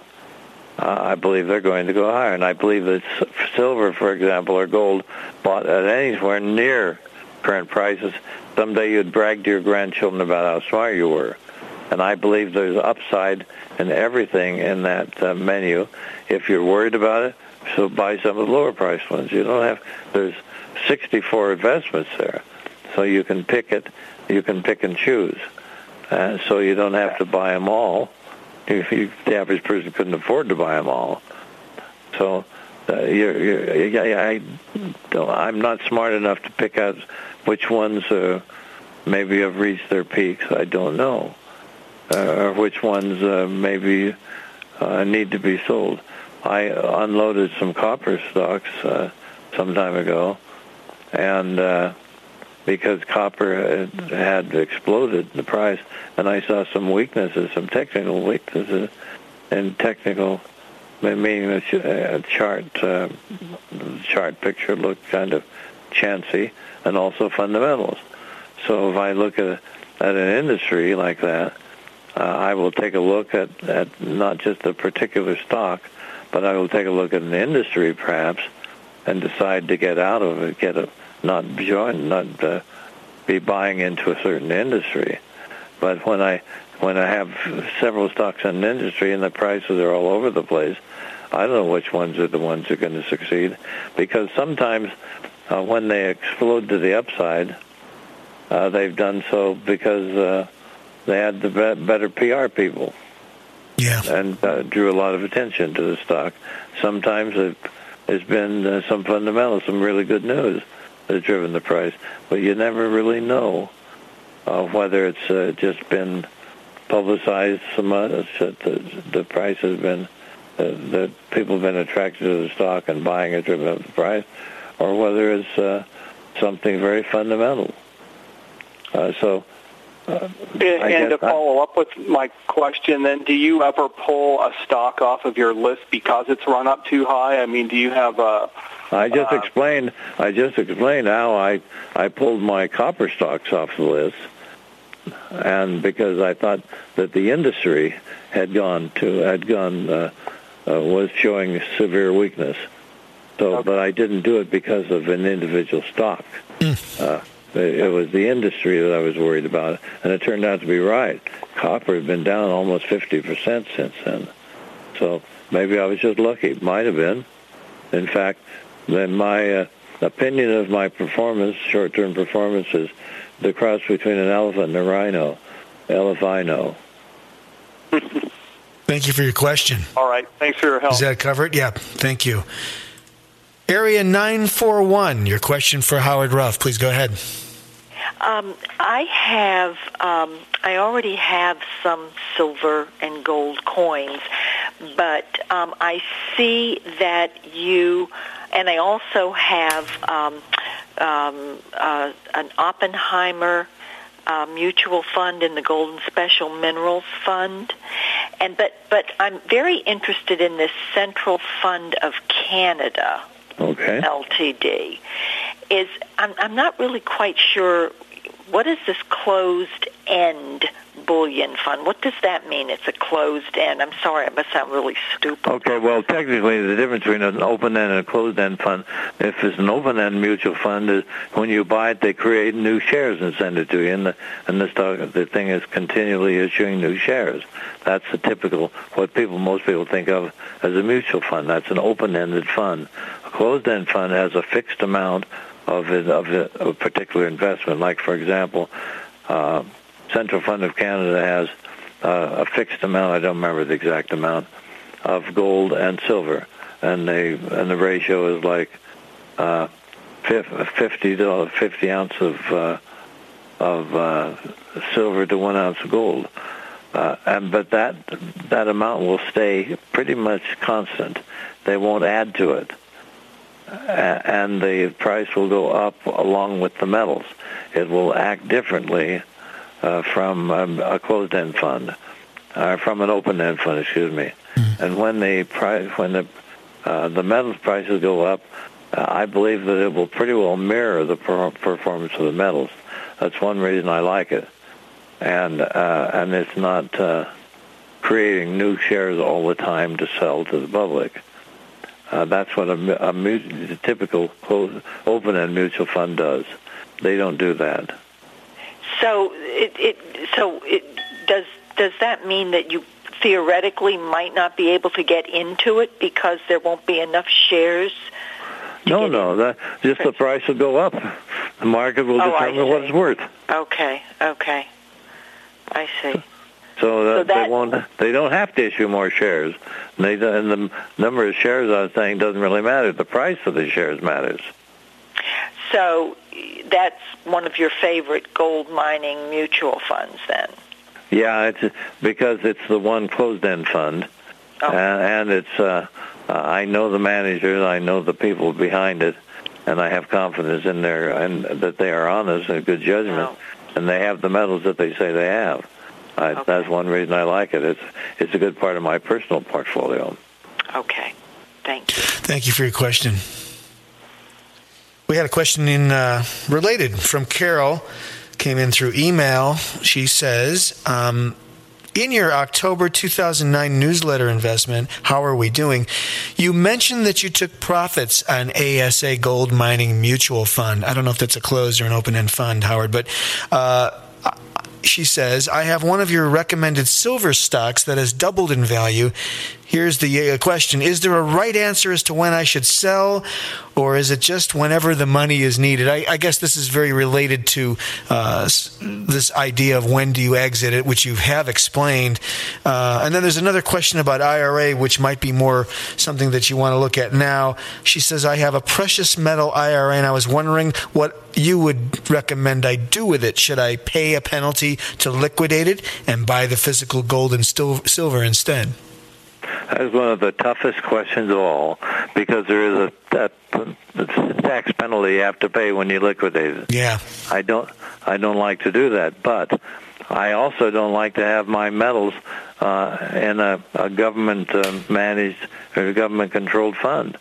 B: Uh, I believe they're going to go higher, and I believe that silver, for example, or gold bought at anywhere near current prices, someday you'd brag to your grandchildren about how smart you were. And I believe there's upside in everything in that uh, menu. If you're worried about it, so buy some of the lower priced ones. You don't have there's 64 investments there, so you can pick it. You can pick and choose, uh, so you don't have to buy them all. The average person couldn't afford to buy them all, so uh, you're, you're, I, I, I'm not smart enough to pick out which ones uh, maybe have reached their peaks. I don't know, uh, or which ones uh, maybe uh, need to be sold. I unloaded some copper stocks uh, some time ago, and uh, because copper had, exploded the price, and I saw some weaknesses, some technical weaknesses, and technical meaning the chart uh, chart picture looked kind of chancy, and also fundamentals. So if I look at at an industry like that, uh, I will take a look at, at not just a particular stock, but I will take a look at an industry perhaps, and decide to get out of it, get a not join, not uh, be buying into a certain industry. But when I when I have several stocks in an industry and the prices are all over the place, I don't know which ones are the ones that are going to succeed because sometimes uh, when they explode to the upside, uh, they've done so because uh, they had the be- better PR people.
A: Yeah.
B: And uh, drew a lot of attention to the stock. Sometimes it has been uh, some fundamental, some really good news that has driven the price, but you never really know uh, whether it's uh, just been publicized so much that the, the price has been uh, that people have been attracted to the stock and buying it driven up the price, or whether it's uh, something very fundamental. Uh, so. Uh,
E: and to follow I, up with my question, then, do you ever pull a stock off of your list because it's run up too high? I mean, do you have a
B: I just uh, explained. I just explained how I I pulled my copper stocks off the list, and because I thought that the industry had gone to had gone uh, uh, was showing severe weakness. So, okay. but I didn't do it because of an individual stock. Mm. It, it was the industry that I was worried about, and it turned out to be right. Copper had been down almost 50% since then. So maybe I was just lucky. Might have been. In fact, then my uh, opinion of my performance, short-term performance, is the cross between an elephant and a rhino, elephino.
A: Thank you for your question.
E: All right. Thanks for your help.
A: Is that covered? Yeah. Thank you. Area 941, your question for Howard Ruff. Please go ahead.
F: Um, I have, um, I already have some silver and gold coins, but um, I see that you and I also have um, um, uh, an Oppenheimer uh, mutual fund in the Gold and Special Minerals Fund, and but but I'm very interested in this Central Fund of Canada,
B: okay.
F: Ltd. Is I'm, I'm not really quite sure what is this closed end bullion fund. What does that mean? It's a closed end. I'm sorry, I must sound really stupid.
B: Okay, well, technically, the difference between an open end and a closed end fund, if it's an open end mutual fund, is when you buy it, they create new shares and send it to you, and the and the stock, the thing is continually issuing new shares. That's the typical what people most people think of as a mutual fund. That's an open-ended fund. A closed-end fund has a fixed amount of of, of a particular investment. Like for example, uh, Central Fund of Canada has uh, a fixed amount. I don't remember the exact amount of gold and silver, and they and the ratio is like uh, 50 to 50 ounce of uh, of uh, silver to one ounce of gold. Uh, and but that that amount will stay pretty much constant. They won't add to it, and the price will go up along with the metals. It will act differently uh, from um, a closed-end fund, or from an open-end fund, excuse me. Mm-hmm. And when the price, when the uh, the metals prices go up, uh, I believe that it will pretty well mirror the per- performance of the metals. That's one reason I like it and uh, and it's not uh, creating new shares all the time to sell to the public. Uh, that's what a, a, a typical open-end mutual fund does. They don't do that.
F: So it, it so it does does that mean that you theoretically might not be able to get into it because there won't be enough shares?
B: No, no, that just the price will go up. The market will oh, determine what it's worth.
F: Okay, okay. I see.
B: So, that, so that, they won't. They don't have to issue more shares. And, they, and the number of shares I was saying doesn't really matter. The price of the shares matters.
F: So that's one of your favorite gold mining mutual funds, then.
B: Yeah, it's because it's the one closed-end fund, oh. and, and it's. Uh, uh, I know the managers. I know the people behind it, and I have confidence in their and that they are honest and good judgment. Oh and they have the metals that they say they have. I, okay. That's one reason I like it. It's it's a good part of my personal portfolio.
F: Okay, thank you.
A: Thank you for your question. We had a question in uh, related from Carol. Came in through email. She says, um, in your October 2009 newsletter investment, How Are We Doing? You mentioned that you took profits on ASA Gold Mining Mutual Fund. I don't know if that's a closed or an open end fund, Howard, but uh, she says, I have one of your recommended silver stocks that has doubled in value. Here's the uh, question Is there a right answer as to when I should sell, or is it just whenever the money is needed? I, I guess this is very related to uh, this idea of when do you exit it, which you have explained. Uh, and then there's another question about IRA, which might be more something that you want to look at now. She says, I have a precious metal IRA, and I was wondering what you would recommend I do with it. Should I pay a penalty to liquidate it and buy the physical gold and silver instead?
B: That is one of the toughest questions of all because there is a, a, tax penalty you have to pay when you liquidate it.
A: Yeah.
B: I don't I don't like to do that, but I also don't like to have my metals uh, in a, a government uh, managed or government controlled fund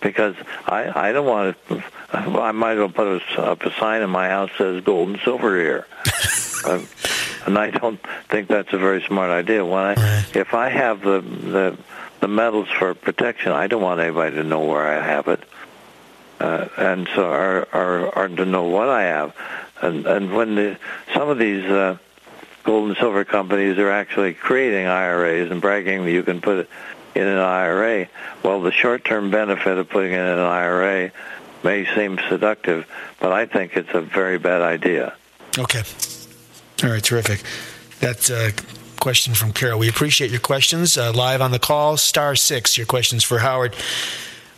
B: because I I don't want to. I might as well put a, up a sign in my house that says gold and silver here. uh, and I don't think that's a very smart idea. When I, right. if I have the the the metals for protection, I don't want anybody to know where I have it, uh, and so or, or or to know what I have, and and when the some of these. Uh, gold and silver companies are actually creating IRAs and bragging that you can put it in an IRA. Well, the short-term benefit of putting it in an IRA may seem seductive, but I think it's a very bad idea.
A: Okay. All right, terrific. That's a question from Carol. We appreciate your questions. Uh, live on the call, star six, your questions for Howard.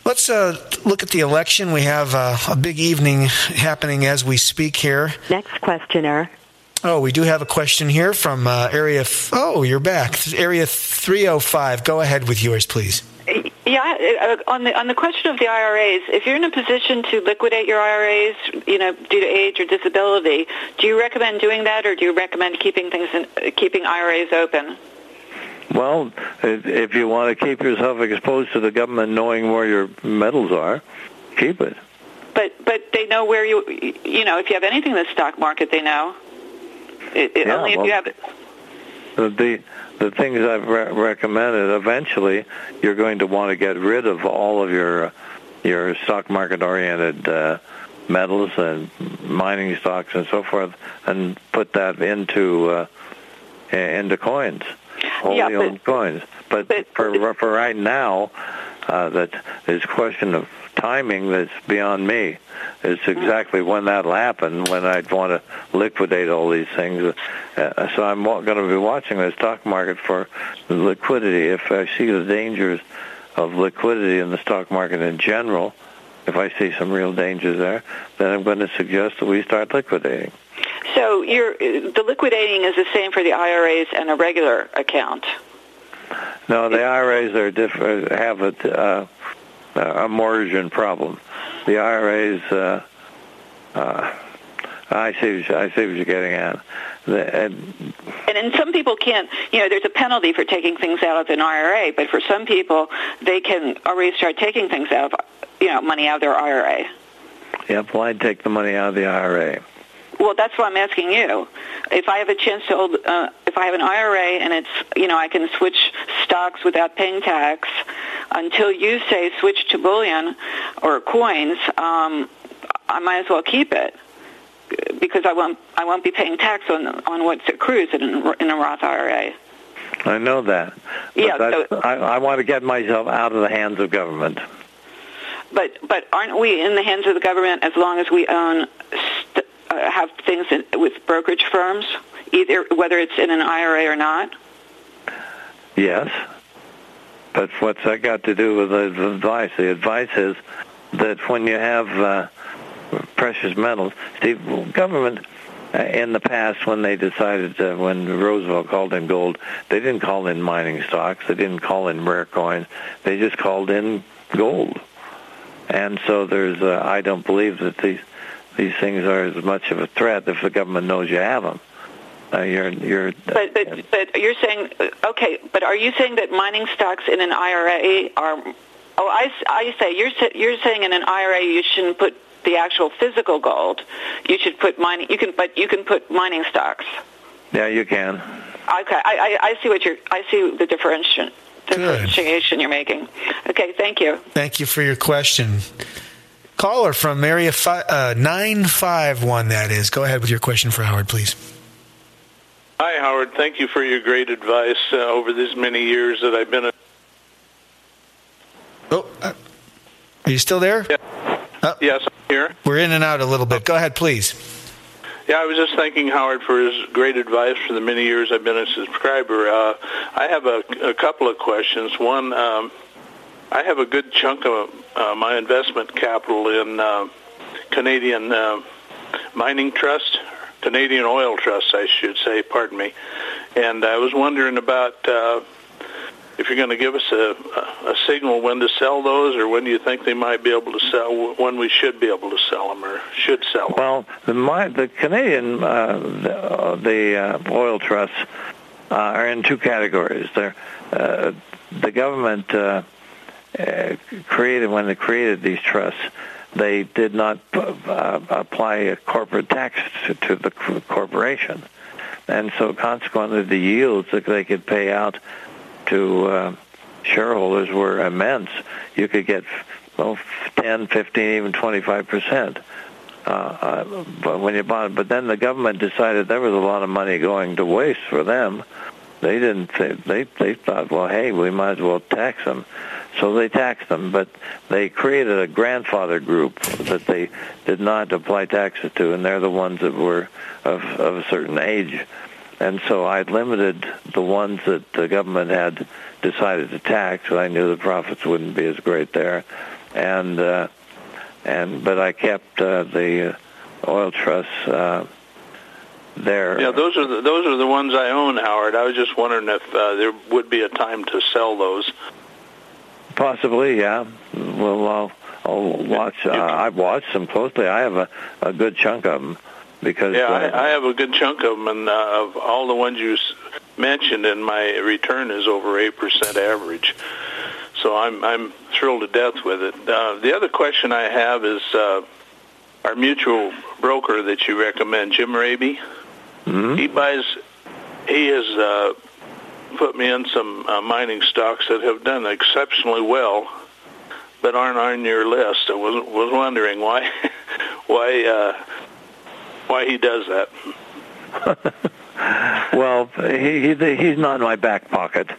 A: Let's uh, look at the election. We have uh, a big evening happening as we speak here.
G: Next questioner.
A: Oh, we do have a question here from uh, area. F- oh, you're back. Area 305. Go ahead with yours, please.
C: Yeah, uh, on the on the question of the IRAs, if you're in a position to liquidate your IRAs, you know, due to age or disability, do you recommend doing that, or do you recommend keeping things in, keeping IRAs open?
B: Well, if you want to keep yourself exposed to the government knowing where your metals are, keep it.
C: But but they know where you you know if you have anything in the stock market, they know. It,
B: yeah,
C: only
B: well,
C: if you have it.
B: The the things I've re- recommended. Eventually, you're going to want to get rid of all of your your stock market oriented uh, metals and mining stocks and so forth, and put that into uh, into coins, wholly
C: Yeah, but-
B: owned coins. But,
C: but-
B: for for right now, uh, that is question of timing that's beyond me. It's exactly when that'll happen, when I'd want to liquidate all these things. Uh, so I'm going to be watching the stock market for liquidity. If I see the dangers of liquidity in the stock market in general, if I see some real dangers there, then I'm going to suggest that we start liquidating.
C: So you're, the liquidating is the same for the IRAs and a regular account.
B: No, the IRAs are diff- uh, have a, uh, a margin problem. The IRAs, uh, uh, I see, what you- I see what you're getting at. The, and
C: And some people can't, you know, there's a penalty for taking things out of an IRA, but for some people, they can already start taking things out of, you know, money out of their IRA.
B: yep, well, I'd take the money out of the IRA.
C: Well, that's what I'm asking you. If I have a chance to hold, uh, if I have an IRA and it's, you know, I can switch stocks without paying tax, until you say switch to bullion or coins, um, I might as well keep it because I won't, I won't be paying tax on on what accrues in, in a Roth IRA.
B: I know that. But
C: Yeah, so-
B: I, I want to get myself out of the hands of government.
C: But but aren't we in the hands of the government as long as we own uh, have things in, with brokerage firms, either whether it's in an IRA or not?
B: Yes. But what's that got to do with the advice? The advice is that when you have uh, precious metals, the government uh, in the past when they decided when Roosevelt called in gold, they didn't call in mining stocks, they didn't call in rare coins, they just called in gold. And so there's, uh, I don't believe that these these things are as much of a threat if the government knows you have them. Uh, you're, you're.
C: But but but you're saying okay. But are you saying that mining stocks in an IRA are? Oh, I, I say you're you're saying in an IRA you shouldn't put the actual physical gold. You should put mining. You can but you can put mining stocks.
B: yeah, you can.
C: Okay, I, I, I see what you're. I see the differentiation differentiation you're making. Okay, thank you.
A: Thank you for your question. Caller from area fi- uh, 951, that is. Go ahead with your question for Howard, please.
G: Hi, Howard. Thank you for your great advice uh, over these many years that I've been a
A: Oh, uh, are you still there?
G: Yeah.
A: Oh,
G: Yes, I'm here.
A: We're in and out a little bit. Go ahead, please.
G: Yeah, I was just thanking Howard for his great advice for the many years I've been a subscriber. Uh, I have a, a couple of questions. One, um, I have a good chunk of uh, my investment capital in uh, Canadian uh, Mining Trust, Canadian Oil Trust, I should say. Pardon me. And I was wondering about uh, if you're going to give us a, a signal when to sell those, or when you think they might be able to sell? When we should be able to sell them, or should sell them?
B: Well, the my, the Canadian uh, the, uh, the uh, oil trusts uh, are in two categories. They're uh, the government uh, uh, created when they created these trusts. They did not uh, apply a corporate tax to, the corporation, and so consequently, the yields that they could pay out to uh, shareholders were immense. You could get well, 10, 15, even 25 percent uh, uh, but when you bought it. But then the government decided there was a lot of money going to waste for them. They didn't. They they, they thought, well, hey, we might as well tax them. So they taxed them, but they created a grandfather group that they did not apply taxes to, and they're the ones that were of, of a certain age. And so I limited the ones that the government had decided to tax. And I knew the profits wouldn't be as great there, and uh, and but I kept uh, the oil trusts uh, there.
G: Yeah, those are the, those are the ones I own, Howard. I was just wondering if uh, there would be a time to sell those.
B: Possibly, yeah. Well, I'll, I'll watch. Uh, I've watched them closely. I have a, a good chunk of them because
G: Yeah,
B: uh,
G: I, I have a good chunk of them, and uh, of all the ones you mentioned, and my return is over eight percent average. So I'm I'm thrilled to death with it. Uh, the other question I have is uh, our mutual broker that you recommend, Jim Raby.
B: mhm.
G: He buys he has uh, put me in some uh, mining stocks that have done exceptionally well, but aren't on your list. I was was wondering why why uh, why he does that.
B: well, he, he he's not in my back pocket.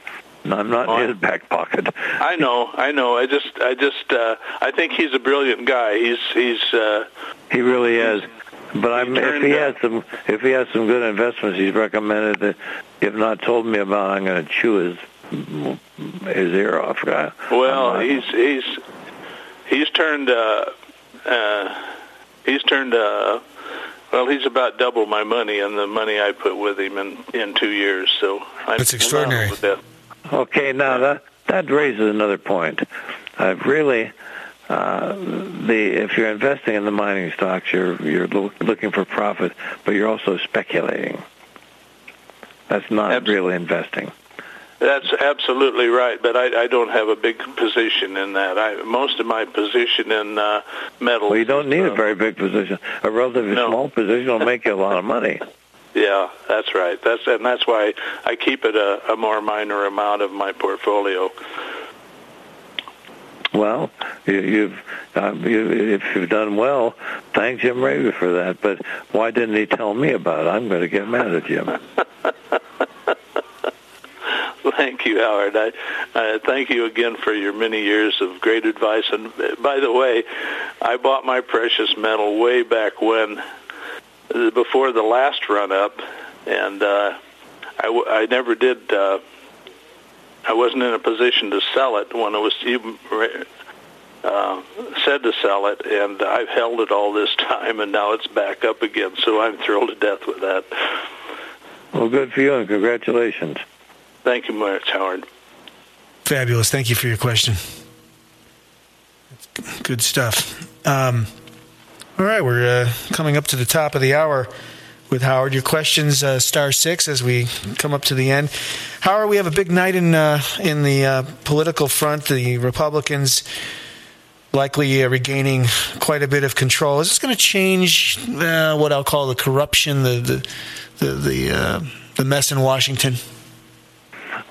B: I'm not in his back pocket.
G: I know, I know. I just, I just, uh, I think he's a brilliant guy. He's, he's. Uh,
B: he really is. But I'm, if he has some, if he has some good investments, he's recommended that, if not told me about, I'm going to chew his his ear off. Guy.
G: Well, he's he's he's turned uh, uh, he's turned uh, well, he's about double my money and the money I put with him in in two years. So
A: I'm that's extraordinary.
G: With that.
B: Okay, now that that raises another point. Uh, really, uh, the if you're investing in the mining stocks, you're you're lo- looking for profit, but you're also speculating. That's not absolutely. really investing.
G: That's absolutely right, but I, I don't have a big position in that. I most of my position in uh, metals.
B: Well, you don't need uh, a very big position. A relatively no. small position will make you a lot of money.
G: Yeah, that's right. That's and that's why I keep it a, a more minor amount of my portfolio.
B: Well, you've uh, you, if you've done well, thank Jim Raby for that. But why didn't he tell me about it? I'm going to get mad at Jim.
G: thank you, Howard. I uh, thank you again for your many years of great advice. And uh, by the way, I bought my precious metal way back when before the last run up, and uh, I, I never did. Uh, I wasn't in a position to sell it when it was even uh, said to sell it, and I've held it all this time, and now it's back up again. So I'm thrilled to death with that.
B: Well, good for you, and congratulations.
G: Thank you much, Howard.
A: Fabulous. Thank you for your question. Good stuff. Um, all right, we're uh, coming up to the top of the hour with Howard. Your questions, uh, star six, as we come up to the end. Howard, we have a big night in uh, in the uh, political front. The Republicans likely uh, regaining quite a bit of control. Is this going to change uh, what I'll call the corruption, the the the the, the mess in Washington?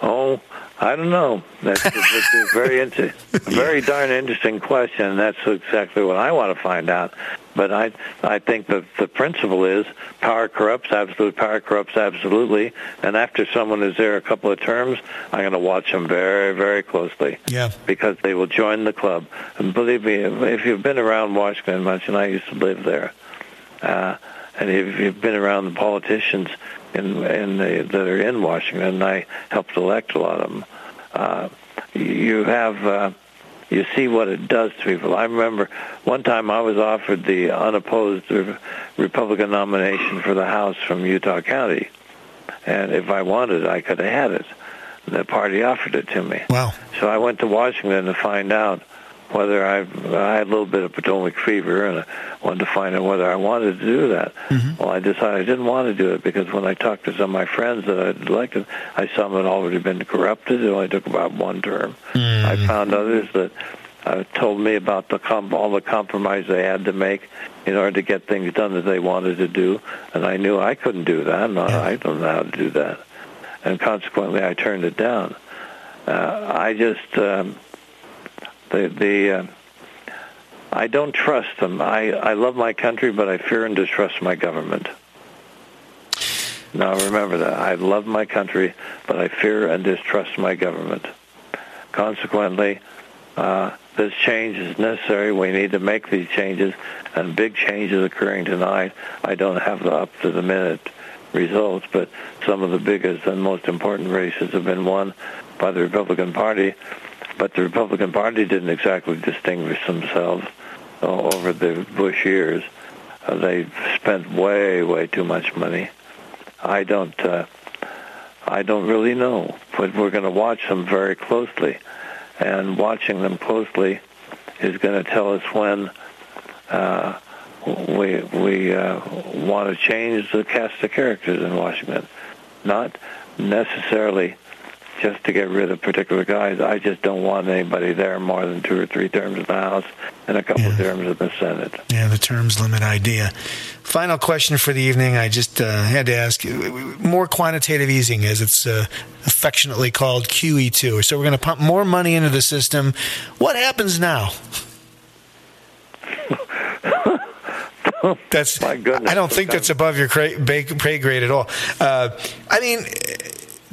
B: Oh, I don't know. That's, that's a very inter- very darn interesting question. That's exactly what I want to find out. But I I think that the principle is power corrupts, absolute power corrupts absolutely. And after someone is there a couple of terms, I'm going to watch them very very closely.
A: Yeah.
B: Because they will join the club. And believe me, if you've been around Washington much, and I used to live there, uh, and if you've been around the politicians in in the, that are in Washington, and I helped elect a lot of them. Uh, you have. Uh, you see what it does to people. I remember one time I was offered the unopposed Republican nomination for the House from Utah County, and if I wanted, I could have had it. The party offered it to me.
A: Wow!
B: So I went to Washington to find out whether I, I had a little bit of Potomac fever and I wanted to find out whether I wanted to do that. Mm-hmm. Well, I decided I didn't want to do it because when I talked to some of my friends that I'd elected, I saw them had already been corrupted. It only took about one term. Mm-hmm. I found others that uh, told me about the comp- all the compromise they had to make in order to get things done that they wanted to do, and I knew I couldn't do that. No, yeah. I don't know how to do that, and consequently, I turned it down. Uh, I just um, the the uh, I don't trust them. I I love my country, but I fear and distrust my government. Now remember that I love my country, but I fear and distrust my government. Consequently, uh, this change is necessary. We need to make these changes, and big changes occurring tonight. I don't have the up to the minute results, but some of the biggest and most important races have been won by the Republican Party but the Republican Party didn't exactly distinguish themselves uh, over the Bush years. Uh, they spent way, way too much money. I don't, uh, I don't really know, but we're going to watch them very closely, and watching them closely is going to tell us when uh, we we uh, want to change the cast of characters in Washington, not necessarily just to get rid of particular guys. I just don't want anybody there more than two or three terms in the House and a couple
A: Yeah.
B: of terms in the Senate.
A: Yeah, the terms limit idea. Final question for the evening. I just uh, had to ask more quantitative easing, as it's uh, affectionately called QE2. So we're going to pump more money into the system. What happens now? That's
B: My goodness.
A: I don't think that's above your pay grade at all. Uh, I mean,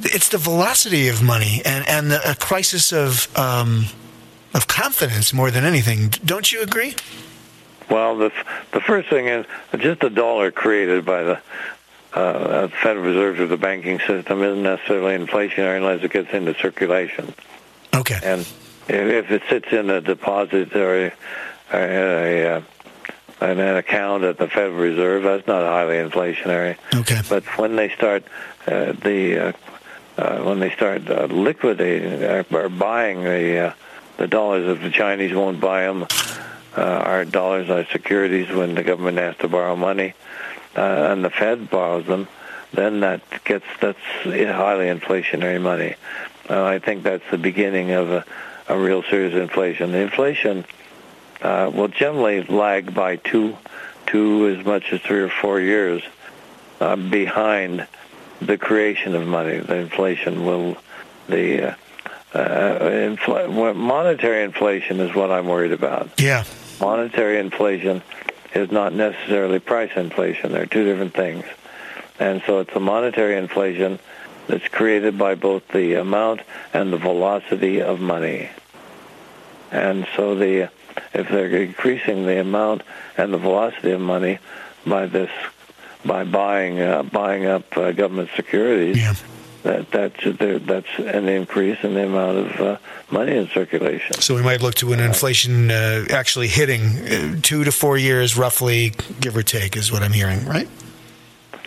A: it's the velocity of money and and the a crisis of um, of confidence more than anything. Don't you agree?
B: Well, the the first thing is just a dollar created by the uh, Federal Reserve or the banking system isn't necessarily inflationary unless it gets into circulation.
A: Okay.
B: And if it sits in a deposit or a, a, a, an account at the Federal Reserve, that's not highly inflationary.
A: Okay.
B: But when they start uh, the uh, uh, when they start uh, liquidating uh, or buying the uh, the dollars, if the Chinese won't buy them, uh, our dollars are securities when the government has to borrow money, uh, and the Fed borrows them, then that gets that's highly inflationary money. Uh, I think that's the beginning of a, a real serious inflation. The inflation uh, will generally lag by two, two as much as three or four years uh, behind the creation of money. The inflation will, the uh, uh, infl- monetary inflation is what I'm worried about.
A: Yeah.
B: Monetary inflation is not necessarily price inflation. They're two different things. And so it's a monetary inflation that's created by both the amount and the velocity of money. And so the if they're increasing the amount and the velocity of money by this by buying uh, buying up uh, government securities,
A: Yeah.
B: that that's that's an increase in the amount of uh, money in circulation.
A: So we might look to an inflation uh, actually hitting uh, two to four years, roughly, give or take, is what I'm hearing, right?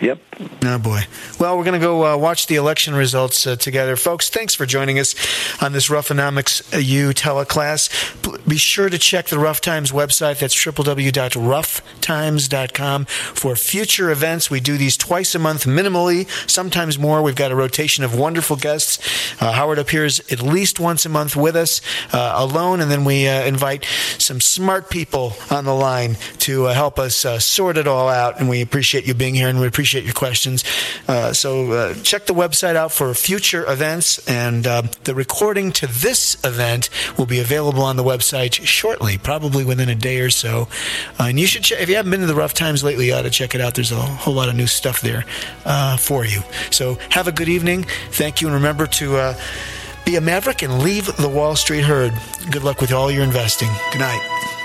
B: Yep.
A: Oh boy. Well, we're going to go uh, watch the election results uh, together, folks. Thanks for joining us on this Ruffonomics uh, U teleclass. Be sure to check the Ruff Times website. That's www.rufftimes.com for future events. We do these twice a month, minimally, sometimes more. We've got a rotation of wonderful guests. Uh, Howard appears at least once a month with us uh, alone, and then we uh, invite some smart people on the line to help us sort it all out. And we appreciate you being here, and we appreciate your questions. Uh, so uh, check the website out for future events, and uh, the recording to this event will be available on the website shortly, probably within a day or so. Uh, and you should check if you haven't been to the Ruff Times lately, you ought to check it out. There's a whole lot of new stuff there uh, for you. So have a good evening. Thank you, and remember to. Uh, be a maverick and leave the Wall Street herd. Good luck with all your investing. Good night.